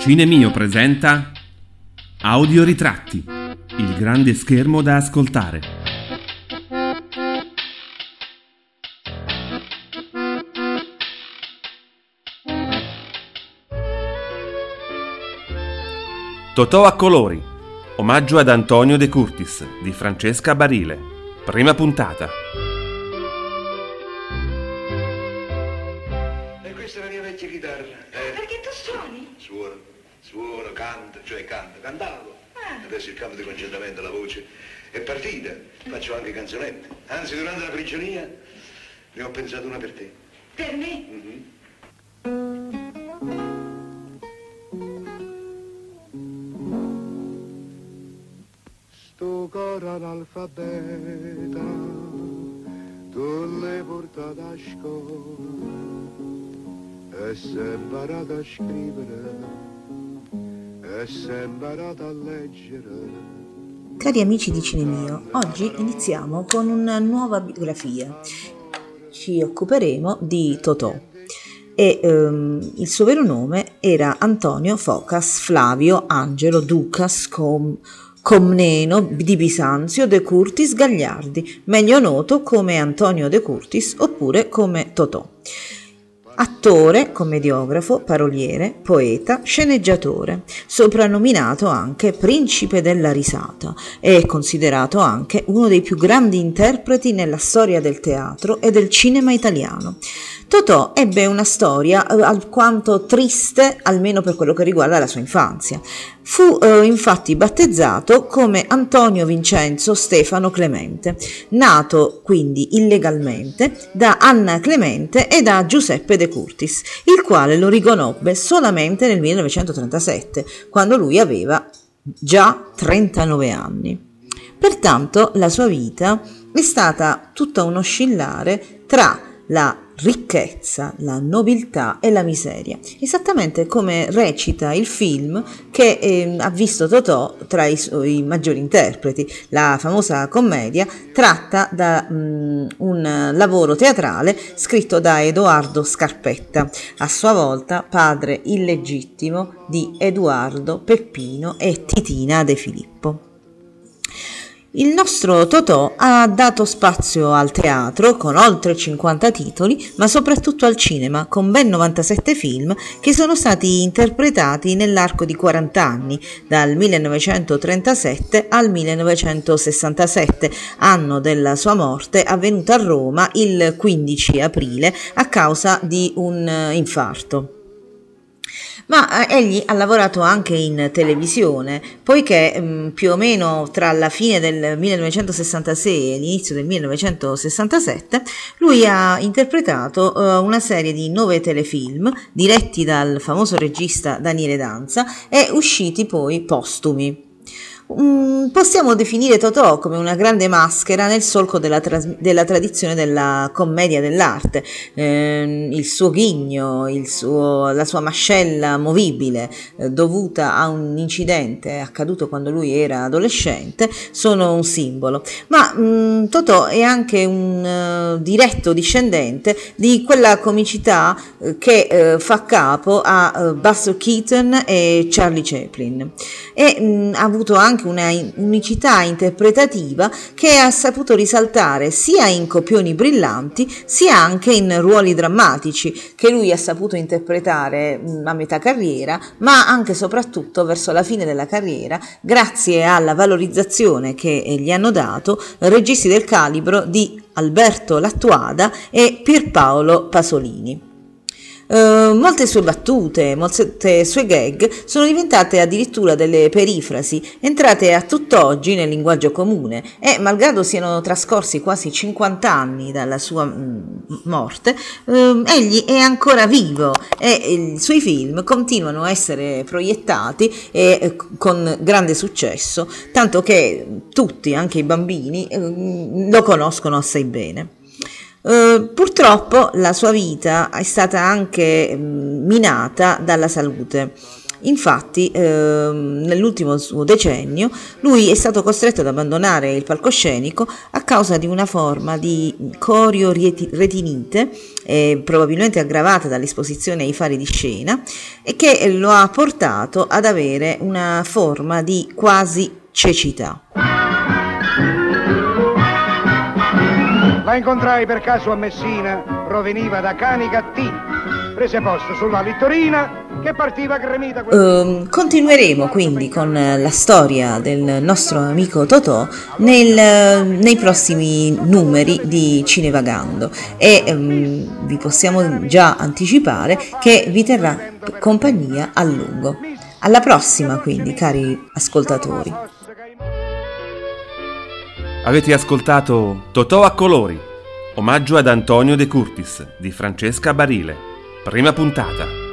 Cinemio presenta Audioritratti, il grande schermo da ascoltare. Totò a colori, omaggio ad Antonio De Curtis di Francesca Barile, prima puntata. Canto, cioè canto, cantavo. Ah. Adesso il campo di concentramento, la voce è partita. Faccio anche canzonette. Anzi, durante la prigionia ne ho pensato una per te. Per me? Mhm. Sto coro analfabeta, tu l'hai portato a scuola e sei imparato a scrivere Cari amici di Cinemio, oggi iniziamo con una nuova biografia. Ci occuperemo di Totò e ehm, il suo vero nome era Antonio Focas Flavio Angelo Ducas Com- Comneno di Bisanzio de Curtis Gagliardi, meglio noto come Antonio de Curtis oppure come Totò. Attore, commediografo, paroliere, poeta, sceneggiatore, soprannominato anche Principe della risata, è considerato anche uno dei più grandi interpreti nella storia del teatro e del cinema italiano. Totò ebbe una storia eh, alquanto triste, almeno per quello che riguarda la sua infanzia. Fu eh, infatti battezzato come Antonio Vincenzo Stefano Clemente, nato quindi illegalmente da Anna Clemente e da Giuseppe De Curtis, il quale lo riconobbe solamente nel 1937, quando lui aveva già 39 anni. Pertanto la sua vita è stata tutta un oscillare tra la ricchezza, la nobiltà e la miseria, esattamente come recita il film che eh, ha visto Totò tra i suoi maggiori interpreti, la famosa commedia tratta da mm, un lavoro teatrale scritto da Edoardo Scarpetta, a sua volta padre illegittimo di Edoardo Peppino e Titina De Filippo. Il nostro Totò ha dato spazio al teatro con oltre 50 titoli, ma soprattutto al cinema con ben 97 film che sono stati interpretati nell'arco di 40 anni, dal 1937 al 1967, anno della sua morte avvenuta a Roma il 15 aprile a causa di un eh, infarto. Ma eh, egli ha lavorato anche in televisione, poiché mh, più o meno tra la fine del 1966 e l'inizio del 1967 lui ha interpretato eh, una serie di nove telefilm diretti dal famoso regista Daniele Danza e usciti poi postumi. Mm, possiamo definire Totò come una grande maschera nel solco della, tras- della tradizione della commedia dell'arte. Ehm, il suo ghigno, il suo- la sua mascella movibile eh, dovuta a un incidente accaduto quando lui era adolescente sono un simbolo. Ma mm, Totò è anche un eh, diretto discendente di quella comicità eh, che eh, fa capo a eh, Buster Keaton e Charlie Chaplin e mh, ha avuto anche una in- unicità interpretativa che ha saputo risaltare sia in copioni brillanti sia anche in ruoli drammatici che lui ha saputo interpretare mh, a metà carriera ma anche e soprattutto verso la fine della carriera grazie alla valorizzazione che eh, gli hanno dato registi del calibro di Alberto Lattuada e Pierpaolo Pasolini. Eh, molte sue battute, molte sue gag sono diventate addirittura delle perifrasi, entrate a tutt'oggi nel linguaggio comune e, malgrado siano trascorsi quasi 50 anni dalla sua mm, morte, ehm, egli è ancora vivo e i suoi film continuano a essere proiettati e, eh, con grande successo, tanto che tutti, anche i bambini, ehm, lo conoscono assai bene. Eh, purtroppo la sua vita è stata anche mm, minata dalla salute. Infatti, ehm, nell'ultimo suo decennio, lui è stato costretto ad abbandonare il palcoscenico a causa di una forma di corioretinite, eh, probabilmente aggravata dall'esposizione ai fari di scena, e che lo ha portato ad avere una forma di quasi cecità. La incontrai per caso a Messina, proveniva da Cani Gattini. Prese posto sulla littorina che partiva gremita. Uh, continueremo quindi con la storia del nostro amico Totò nel, nei prossimi numeri di Cinevagando e um, vi possiamo già anticipare che vi terrà compagnia a lungo. Alla prossima quindi, cari ascoltatori. Avete ascoltato Totò a colori, omaggio ad Antonio De Curtis di Francesca Barile, prima puntata.